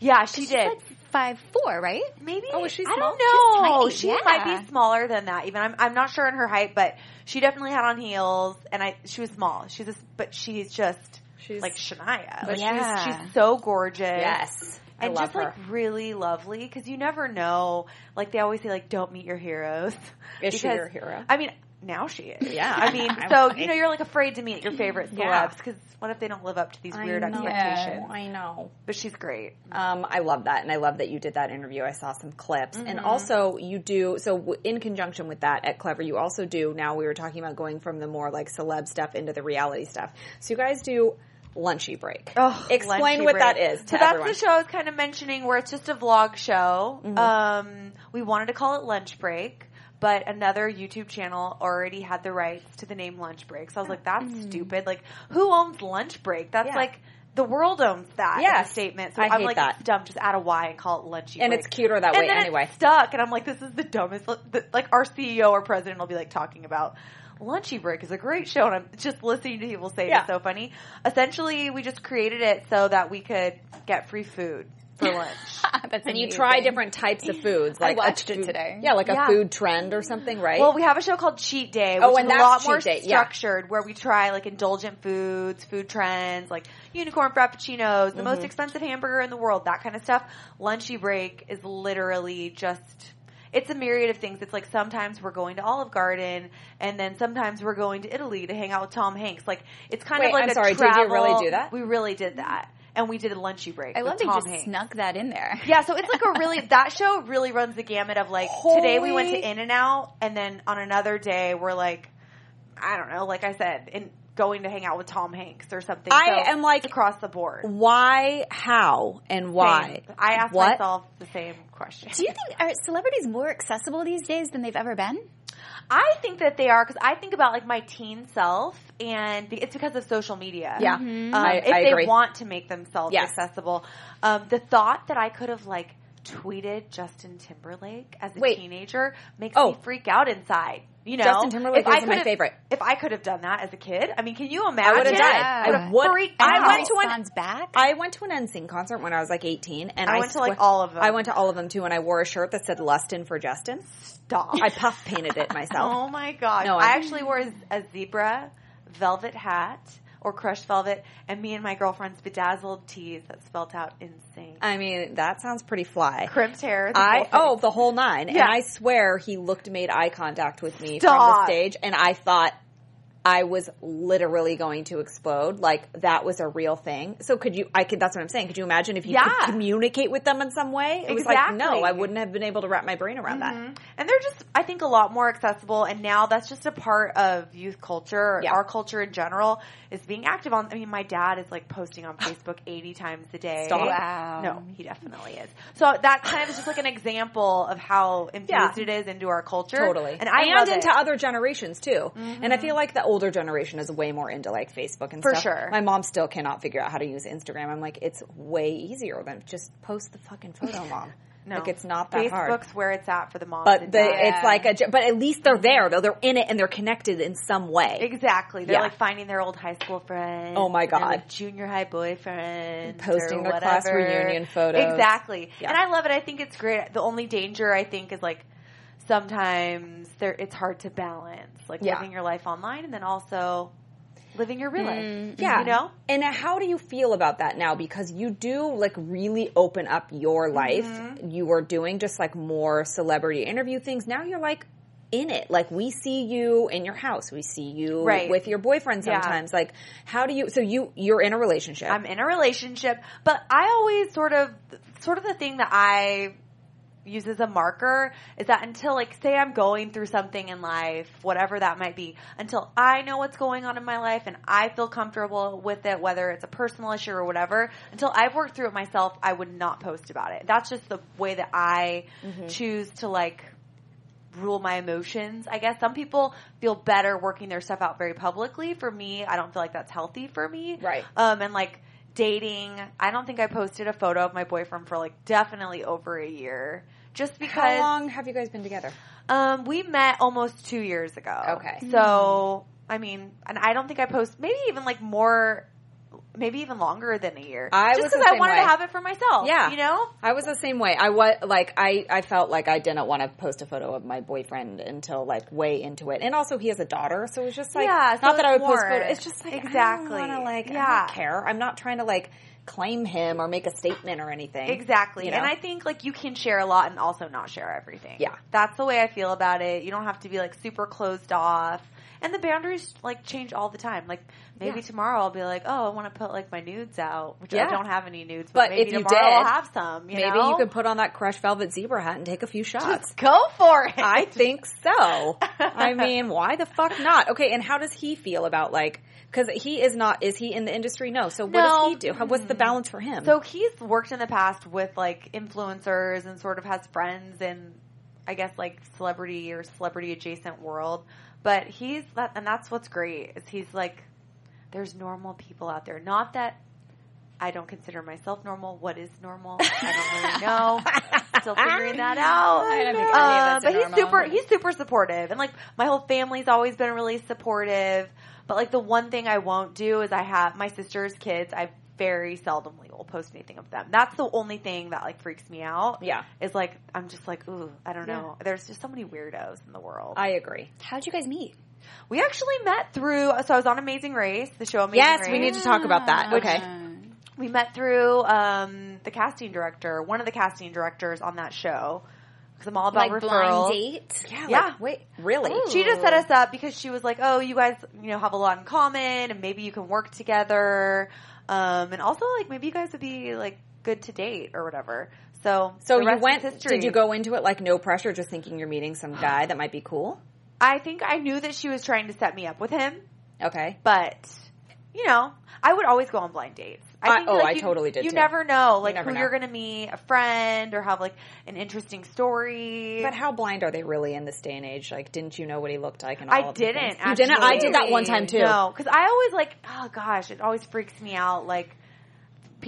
Yeah, she She's did. like five four, right? Maybe. Oh, is she I small? don't know. She's she tiny, might be smaller than that. Even I'm, I'm not sure in her height, but she definitely had on heels, and I she was small. She's a, but she's just She's like Shania. But Like, yeah. she's she's so gorgeous. yes, I And love just her. like really lovely because you never know. Like they always say, like don't meet your heroes. Is she Because- your hero? I mean, now she is. Yeah. I mean, I'm so you know, you're like afraid to meet your favorite celebs because what if they don't live up to these I weird know. expectations? I know. But she's great. Um, I love that, and I love that you did that interview. I saw some clips, Mm-hmm. and also you do. So, in conjunction with that, at Clevver, you also do. Now we were talking about going from the more like celeb stuff into the reality stuff. So, you guys do lunchy break. Oh, Explain Lunchy what Break. that is. So that's everyone. the show I was kind of mentioning where it's just a vlog show. Mm-hmm. Um, we wanted to call it Lunch Break, but another YouTube channel already had the rights to the name Lunch Break. So I was like, that's stupid. Like, who owns Lunch Break? That's. Yeah. like the world owns that. a statement. So I am like, that. dumb. Just add a Y and call it Lunchy And Break. it's cuter that and way anyway. Stuck, and I'm like, this is the dumbest. the- Like our CEO or president will be like talking about. Lunchy Break is a great show, and I'm just listening to people say Yeah. it's so funny. Essentially, we just created it so that we could get free food for (laughs) lunch. That's and you try different types of foods. Like a watched it today. Yeah, like a food trend or something, right? well, we have a show called Cheat Day, which Oh, and is a that's lot Cheat more Day, yeah. structured, where we try like indulgent foods, food trends, like unicorn frappuccinos, the Mm-hmm. most expensive hamburger in the world, that kind of stuff. Lunchy Break is literally just. It's a myriad of things. It's like sometimes we're going to Olive Garden, and then sometimes we're going to Italy to hang out with Tom Hanks. Like it's kind Wait, of like I'm a sorry, did you travel. really do that? We really did that, and we did a lunchy break. I love with that you just Hanks. snuck that in there. (laughs) Yeah, so it's like a really (laughs) that show really runs the gamut of like today we went to In and Out, and then on another day we're like, I don't know, like I said, in going to hang out with Tom Hanks or something. I So am like- across the board. why, how, and why? Same. I asked What? myself the same question. Do you think are celebrities more accessible these days than they've ever been? I think that they are because I think about like my teen self, and it's because of social media. Yeah, Um, I, if I they agree. want to make themselves Yes. accessible, um, the thought that I could have like tweeted Justin Timberlake as a Wait. teenager makes Oh. me freak out inside. You know, Justin Timberlake If I is my could've- favorite. If I could have done that as a kid, I mean, can you I imagine? would have died. Yeah. I Would've would. freaked I went to an Responds back. I went to an NSYNC concert when I was like 18, and I I, went to, like, swear- all of them. I went to all of them too, and I wore a shirt that said "Lustin for Justin." Stop. I puff painted it myself. (laughs) Oh my gosh. No, I I'm- actually wore a, a zebra velvet hat or crushed velvet and me and my girlfriend's bedazzled tees that spelt out insane. I mean, that sounds pretty fly. Crimped hair. the I oh the whole nine, Yeah. and I swear he looked, made eye contact with me from the stage, and I thought I was literally going to explode. Like that was a real thing. So could you? I could. That's what I'm saying. Could you imagine if you Yeah. could communicate with them in some way? It was like no, I wouldn't have been able to wrap my brain around that. Mhm. And they're just, I think, a lot more accessible. And now that's just a part of youth culture, Yeah. our culture in general, is being active on. I mean, my dad is like posting on Facebook (laughs) 80 times a day. Stop. Wow. No, he definitely is. So that kind of is just like an example of how infused Yeah. it is into our culture. Totally, And I and into it. other generations too. And I feel like the older generation is way more into like Facebook and For stuff. sure. My mom still cannot figure out how to use Instagram. I'm like, it's way easier than just post the fucking photo, (laughs) mom. No. Like it's not that hard. Facebook's where it's at for the moms. But dads. it's like a, but at least they're there though. They're in it and they're connected in some way. Exactly. They're Yeah. like finding their old high school friends. Oh my God. like, junior high boyfriend. Posting their class reunion photos. Exactly. Yeah. And I love it. I think it's great. The only danger I think is like sometimes there it's hard to balance like Yeah. living your life online and then also living your real life. Mm, Yeah. You know? And how do you feel about that now? Because you do like really open up your life. Mm-hmm. You were doing just like more celebrity interview things. Now you're like in it. Like we see you in your house. We see you Right. with your boyfriend Yeah. sometimes. Like how do you, so you, you're in a relationship. I'm in a relationship, but I always sort of, sort of the thing that I use as a marker is that until like, say I'm going through something in life, whatever that might be, until I know what's going on in my life and I feel comfortable with it, whether it's a personal issue or whatever, until I've worked through it myself, I would not post about it. That's just the way that I choose to like, rule my emotions. I guess some people feel better working their stuff out very publicly. For me, I don't feel like that's healthy for me. Right. Um, and like dating, I don't think I posted a photo of my boyfriend for like definitely over a year. Just because how long have you guys been together? um, we met almost two years ago. Okay. So, I mean, and I don't think I post maybe even like more, maybe even longer than a year. I just because I wanted way. to have it for myself. Yeah. You know? I was the same way. I was like, I, I felt like I didn't want to post a photo of my boyfriend until like way into it. And also he has a daughter, so it was just like, Yeah, so not that I would it's post photo. It's just like, Exactly. I don't want to like, I Yeah. don't care. I'm not trying to like claim him or make a statement or anything. Exactly. You know? And I think like you can share a lot and also not share everything. Yeah. That's the way I feel about it. You don't have to be like super closed off. And the boundaries like change all the time. Like maybe Yeah. tomorrow I'll be like, oh, I want to put like my nudes out, which Yeah. I don't have any nudes, But but, maybe if you tomorrow I'll have some. You Maybe know? you could put on that crushed velvet zebra hat and take a few shots. go for it. I think so. I (laughs) mean, why the fuck not? Okay, and how does he feel about like? Because he is not. Is he in the industry? No. So what No. does he do? How, what's the mm-hmm. balance for him? So he's worked in the past with like influencers and sort of has friends in, I guess, like celebrity or celebrity adjacent world. But he's that, and that's what's great is he's like, there's normal people out there. Not that I don't consider myself normal. What is normal? I don't really (laughs) know. Still figuring that out. I don't think any Uh, but he's super. He's super supportive, and like my whole family's always been really supportive. But like the one thing I won't do is I have my sister's kids. I very seldomly will post anything of them. That's the only thing that like freaks me out. Yeah. is like I'm just like ooh, I don't know. There's just so many weirdos in the world. I agree. How'd you guys meet? we actually met through. So I was on Amazing Race, the show Amazing Yes, Race. we need to talk about that. Which- Okay. We met through um, the casting director, one of the casting directors on that show. Because I'm all about Like referrals. blind date? Yeah. Yeah. like, wait. Really? She just set us up because she was like, "Oh, you guys, you know, have a lot in common, and maybe you can work together, um, and also like maybe you guys would be like good to date or whatever." So, So you went? Did you go into it like no pressure, just thinking you're meeting some guy that might be cool? I think I knew that she was trying to set me up with him, Okay. but you know, I would always go on blind dates. I- think, oh, like, I you, totally did You too. never know, like never who know. you're going to meet, a friend, or have like an interesting story. But how blind are they really in this day and age? Like, didn't you know what he looked like? And all I didn't. You didn't. I did that one time too. No, because I always like. Oh gosh, it always freaks me out. Like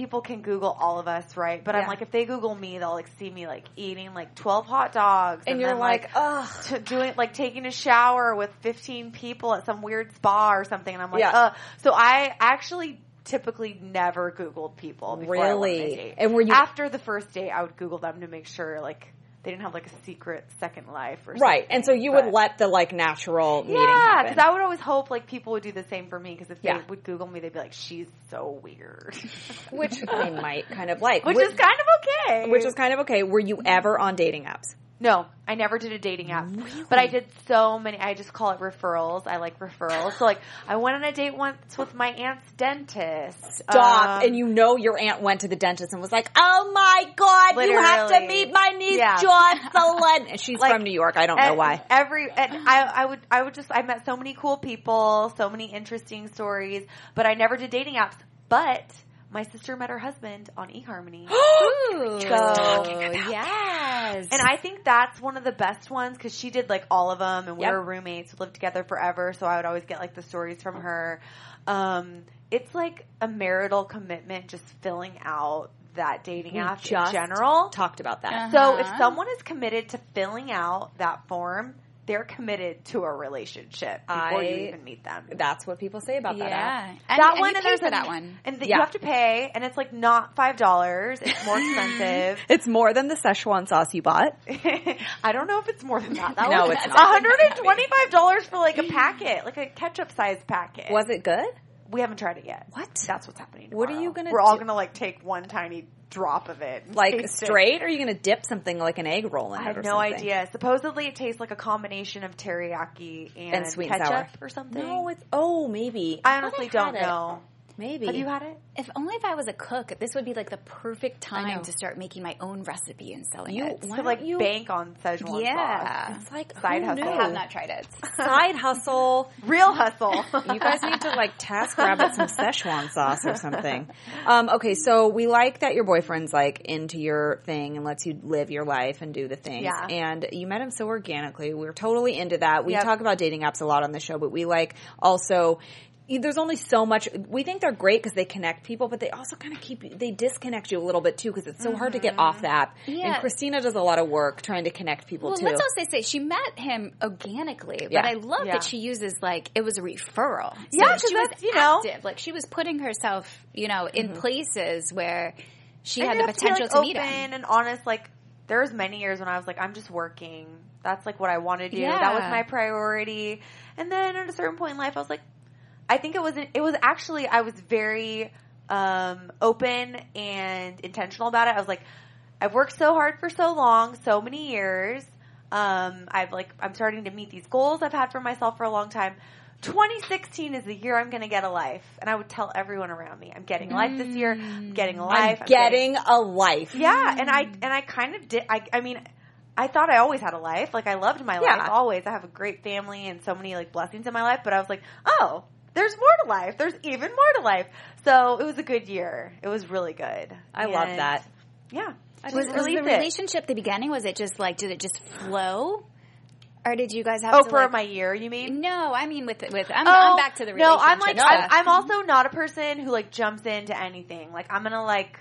people can Google all of us, right? But I'm like, if they Google me, they'll like see me like eating like 12 hot dogs, And you're then, like, ugh. to doing like taking a shower with 15 people at some weird spa or something, and I'm like, Yeah. uh. So I actually typically never Googled people. Before I went on a Really? And were you- after the first date? I would Google them to make sure like they didn't have like a secret second life or Right. And so you but- would let the like natural meeting yeah, because I would always hope like people would do the same for me. Because if they Yeah. would Google me, they'd be like, "She's so weird," (laughs) which they might kind of like. which Wh- is kind of okay. which is kind of okay. Were you ever on dating apps? No, I never did a dating app, but I did so many. I just call it referrals. I like referrals. So like, I went on a date once with my aunt's dentist. Stop. Um, and you know your aunt went to the dentist and was like, "Oh my god, you have to meet my niece Yeah. Joslyn." (laughs) And she's Like, from New York. I don't know why. Every and I I would I would just I met so many cool people, so many interesting stories, but I never did dating apps. But my sister met her husband on eHarmony. (gasps) Ooh, So- yes. And I think that's one of the best ones because she did like all of them, and we Yep. were roommates, lived together forever. So I would always get like the stories from her. Um, it's like a marital commitment, just filling out that dating We app just in general. Talked about that. So if Uh-huh. someone is committed to filling out that form, they're committed to a relationship before you even meet them. That's what people say about that app. yeah, and, that and one you and pay there's for a- that one. and th- Yeah. you have to pay, and it's like not five dollars. It's more (laughs) expensive. It's more than the Szechuan sauce you bought. (laughs) I don't know if it's more than that. (laughs) that No, was it's $125 for like a packet, like a ketchup sized packet. Was it good? We haven't tried it yet. What? That's what's happening. What are you gonna We're all gonna like take one tiny drop of it. Like taste it. straight, or are you going to dip something like an egg roll in I it? have no something? idea. Supposedly it tastes like a combination of teriyaki and, And sweet ketchup sour. or something. No, it's oh maybe. I honestly I've don't it. Know. maybe. Have you had it? If only if I was a cook, this would be like the perfect I time to start making my own recipe and selling You- it. why to like you- bank on Szechuan Yeah. sauce. It's like Side who hustle. I have not tried it. (laughs) Side hustle. Real hustle. You guys need to like task rabbit some Szechuan sauce or something. Um, okay, so we like that your boyfriend's like into your thing and lets you live your life and do the things. Yeah. And you met him so organically. We're totally into that. We Yep. talk about dating apps a lot on the show, but we like also there's only so much we think they're great because they connect people but they also kind of keep you they disconnect you a little bit too because it's so hard to get off mm-hmm. the app Yeah. and christina does a lot of work trying to connect people Well, too let's also say she met him organically, but Yeah. I love Yeah. that she uses like it was a referral. So Yeah, 'cause she was you know- active. like she was putting herself, you know, in mm-hmm. places where she And had the have to be, potential like, to meet open him. and honest. Like there's many years when I was like, I'm just working. That's like what I want to do. That was my priority. And then at a certain point in life, I was like, I think it was it was actually I was very um, open and intentional about it. I was like, I've worked so hard for so long, so many years. Um, I've like I'm starting to meet these goals I've had for myself for a long time. 2016 is the year I'm going to get a life, and I would tell everyone around me, I'm getting a life this year. I'm getting a life. i'm getting a life yeah, and I and I kind of did. I I mean, I thought I always had a life. Like I loved my Yeah. life always. I have a great family and so many like blessings in my life. But I was like, oh, there's more to life. There's even more to life. So it was a good year. It was really good. i love that Yeah. I Was, just was the released it. relationship the beginning? Was it just like did it just flow, or did you guys have Oh, to for like, my year, you mean? No, I mean with with I'm, Oh, I'm back to the relationship. No. I'm like. I'm, I'm also not a person who like jumps into anything. Like I'm gonna like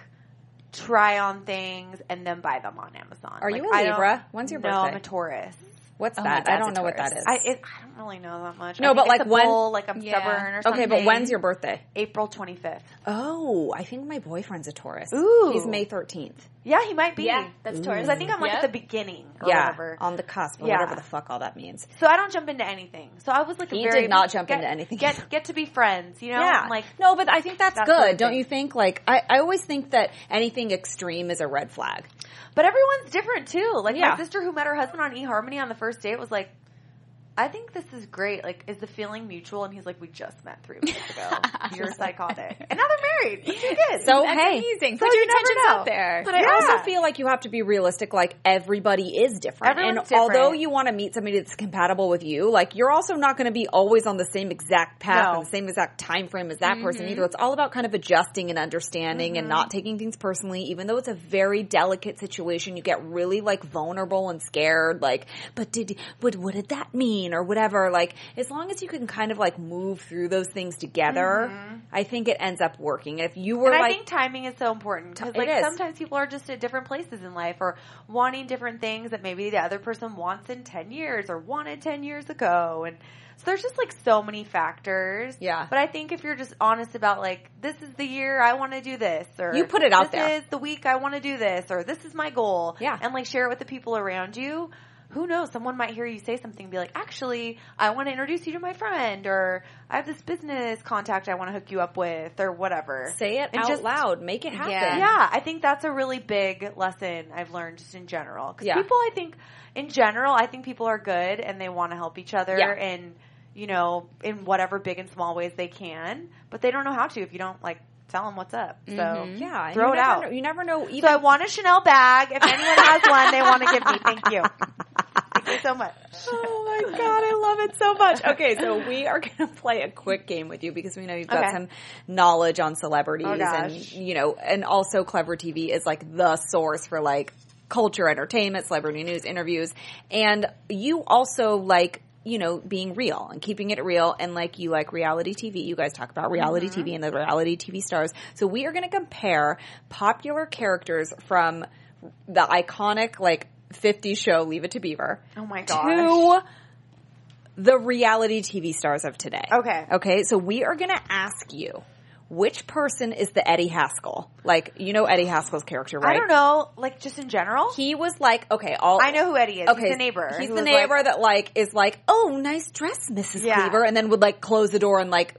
try on things and then buy them on Amazon. Are Like, you a I don't- Libra? When's your No, birthday? I'm a Taurus. What's Oh, my that i don't a know what that is I it, I don't really know that much. No, I but, think it's like, a when- bull, like I'm Yeah. stubborn or something. okay but when's your birthday April 25th? oh i think my boyfriend's a taurus Ooh. he's may 13th Yeah, he might be. yeah, that's Taurus. I think I'm like Yep. at the beginning or yeah whatever. on the cusp or Yeah. whatever the fuck all that means So I don't jump into anything. So I was like a very did not jump get, into anything. Get get to be friends, you know? Yeah. I'm like no, but I think that's That good. Don't you think? Like, I, I always think that anything extreme is a red flag. But everyone's different too. Like Yeah. my sister who met her husband on eHarmony on the first date was like, I think this is great. Like, is the feeling mutual? And he's like, we just met three weeks (laughs) ago. You're psychotic. And now they're married. It's good. So That's hey, amazing. so Put your you never intentions out there. But I also feel like you have to be realistic. Like everybody is different, Everyone's and different. although you want to meet somebody that's compatible with you, like you're also not going to be always on the same exact path No. and the same exact time frame as that person mm-hmm. either. It's all about kind of adjusting and understanding and not mm-hmm. taking things personally, even though it's a very delicate situation. You get really like vulnerable and scared. Like, but did but what did that mean? Or whatever, like as long as you can kind of like move through those things together, I think it ends up working. If you were Mm-hmm. And like I think timing is so important because, like, is. sometimes people are just at different places in life or wanting different things that maybe the other person wants in 10 years or wanted 10 years ago. And so there's just, like, so many factors. Yeah. But I think if you're just honest about, like, this is the year I want to do this or You put it out this there. is the week I want to do this or this is my goal. Yeah. And, like, share it with the people around you. Who knows? Someone might hear you say something and be like, actually, I want to introduce you to my friend or I have this business contact I want to hook you up with or whatever. say it And out just- loud, make it happen. Yeah. yeah, I think that's a really big lesson I've learned just in general. Because Yeah. people, I think, in general, I think people are good and they want to help each other Yeah. and, you know, in whatever big and small ways they can. But they don't know how to if you don't, like, tell them what's up. So, Mm-hmm. Yeah, and throw you it never out. Know, you never know. Even So I want a Chanel bag. If anyone has one, they want to give me. Thank you. Thank you so much. (laughs) Oh my god, I love it so much. Okay, so we are (laughs) going to play a quick game with you because we know you've got Okay. some knowledge on celebrities Oh, and you know, and also Clevver TV is like the source for like culture, entertainment, celebrity news, interviews, and you also like you know, being real and keeping it real and like you like reality TV. You guys talk about reality Mm-hmm. TV and the reality TV stars. So we are going to compare popular characters from the iconic like 50 show Leave It to Beaver Oh my gosh. to the reality TV stars of today. Okay. Okay. So we are going to ask you which person is the Eddie Haskell? Like, you know Eddie Haskell's character, right? I don't know, like, just in general? He was like, okay, all. I know who Eddie is. Okay, He's the neighbor. He's the neighbor like- that like is like, oh, nice dress, Mrs. Yeah. Cleaver, and then would like close the door and like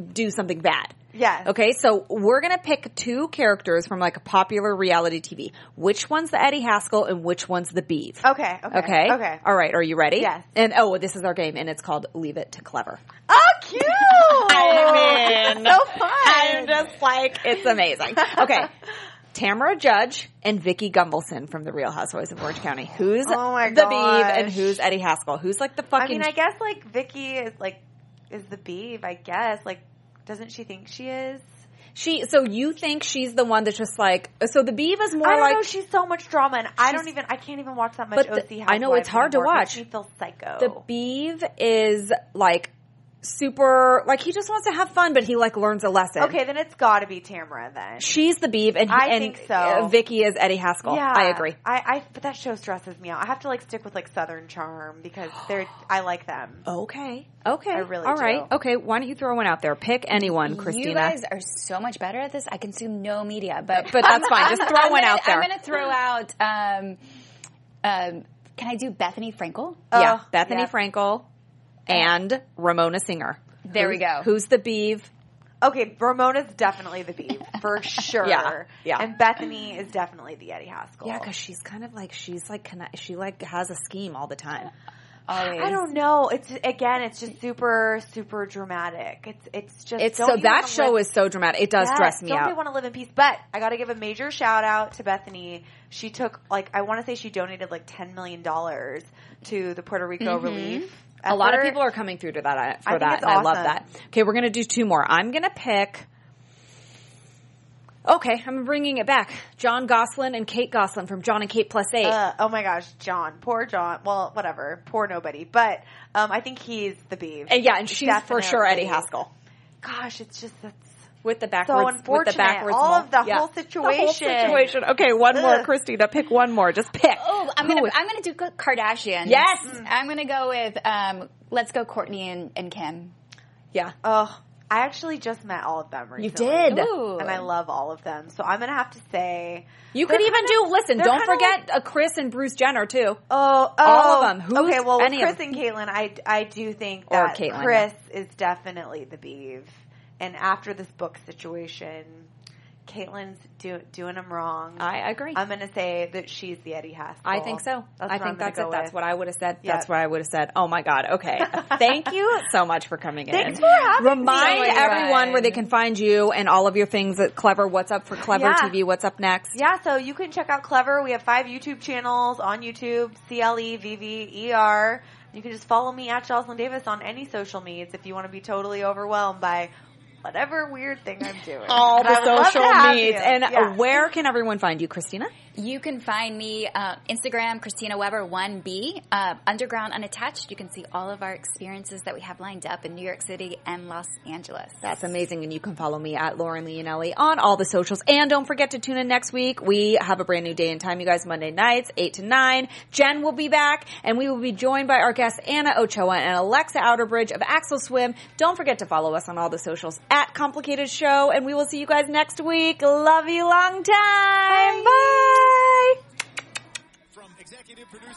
do something bad. Yeah. Okay, so we're gonna pick two characters from like a popular reality TV. Which one's the Eddie Haskell and which one's the Beav? Okay, okay. Okay. Okay. All right. Are you ready? Yes. And oh, this is our game, and it's called Leave It to Clevver. Oh, cute! I mean, (laughs) so fun. I'm just like, it's amazing. Okay. (laughs) Tamra Judge and Vicki Gunvalson from The Real Housewives of Orange County. Who's Oh the Beav and who's Eddie Haskell? Who's like the fucking? I mean, I guess like Vicki is like is the beav. I guess like doesn't she think she is? she. So you think she's the one that's just like? So the Beav is more I don't like know. She's so much drama, and I don't even. I can't even watch that much But the- OC. I know, it's hard to watch. She feels psycho. the Beav is like super. Like he just wants to have fun, but he like learns a lesson. okay, then it's got to be Tamra then. She's the Beav, and, I and think so. uh, Vicki is Eddie Haskell. Yeah, I agree. I, I but that show stresses me out. I have to like stick with like Southern Charm because (gasps) they're. I like them. Okay. Okay. I really All right. do. Okay. Why don't you throw one out there? Pick anyone, Christina. You guys are so much better at this. I consume no media, but But that's fine. Just (laughs) throw I'm one gonna- out there. I'm going to throw out. Um, um, can I do Bethenny Frankel? Oh, yeah. Bethenny yeah. Frankel and Ramona Singer. There we go. Who's the Beav? Okay, Ramona's definitely the beav for (laughs) sure. Yeah, yeah. And Bethenny is definitely the Eddie Haskell. Yeah, because she's kind of like she's like connect, she like has a scheme all the time. Always. I don't know. It's again, it's just super, super dramatic. It's it's just It's so that show live- is so dramatic. It does Yes, stress me don't out. they want to live in peace? But I got to give a major shout out to Bethenny. She took like I want to say she donated like ten million dollars to the Puerto Rico mm-hmm. relief. A lot of people are coming through to that uh, I for that, and I love that. Okay, we're gonna do two more. I'm gonna pick. Okay, I'm bringing it back. Jon Gosselin and Kate Gosselin from Jon and Kate Plus Eight. Uh, oh my gosh, Jon, poor Jon. Well, whatever, poor nobody. But um, I think he's the beav. and yeah, and she's for sure Eddie Haskell. Gosh, it's just that's With the backwards, with the backwards, All of the whole The whole situation. situation. Okay, one more, Ugh. Christina. Pick one more. Just pick. Oh, I'm Who gonna is- I'm gonna do Kardashian. Yes! I'm gonna go with um, let's go Kourtney and, and Kim. Yeah, Oh, I actually just met all of them you did. Ooh. And I love all of them. So I'm going to have to say. You could even kinda- do. Listen, don't kinda forget uh, Kris and Bruce Jenner too. Oh, oh. All of them. Who's okay, well, with any of Kris and Caitlyn, I, I do think that Caitlyn, Kris is definitely the beav. And after this book situation, Caitlyn's do, doing him wrong. I agree. I'm going to say that she's the Eddie Haskell. I think so. That's I think that's it. That's what I would have said. Yeah. That's what I would have said. Oh my god. Okay. (laughs) Thank you so much for coming in. Thanks for having me. Remind much everyone where they can find you and all of your things at Clevver. What's up for Clevver Yeah. TV? What's up next? Yeah, so you can check out Clevver. We have five YouTube channels on YouTube, C L E V V E R. You can just follow me at Joslyn Davis on any social medias if you want to be totally overwhelmed by whatever weird thing I'm doing. All And the would love to social needs. And uh, Yeah. where can everyone find you, Christina? You can find me uh, Instagram Christina Weber one B uh, Underground Unattached. You can see all of our experiences that we have lined up in New York City and Los Angeles. That's amazing. And you can follow me at Lauren Leonelli on all the socials. And don't forget to tune in next week. We have a brand new day and time, you guys, Monday nights, 8 to 9. Jen will be back and we will be joined by our guests Anna Ochoa and Alexa Outerbridge of Axel Swim. Don't forget to follow us on all the socials at Complicated Show and we will see you guys next week. Love you long time. Bye. Bye. From executive producers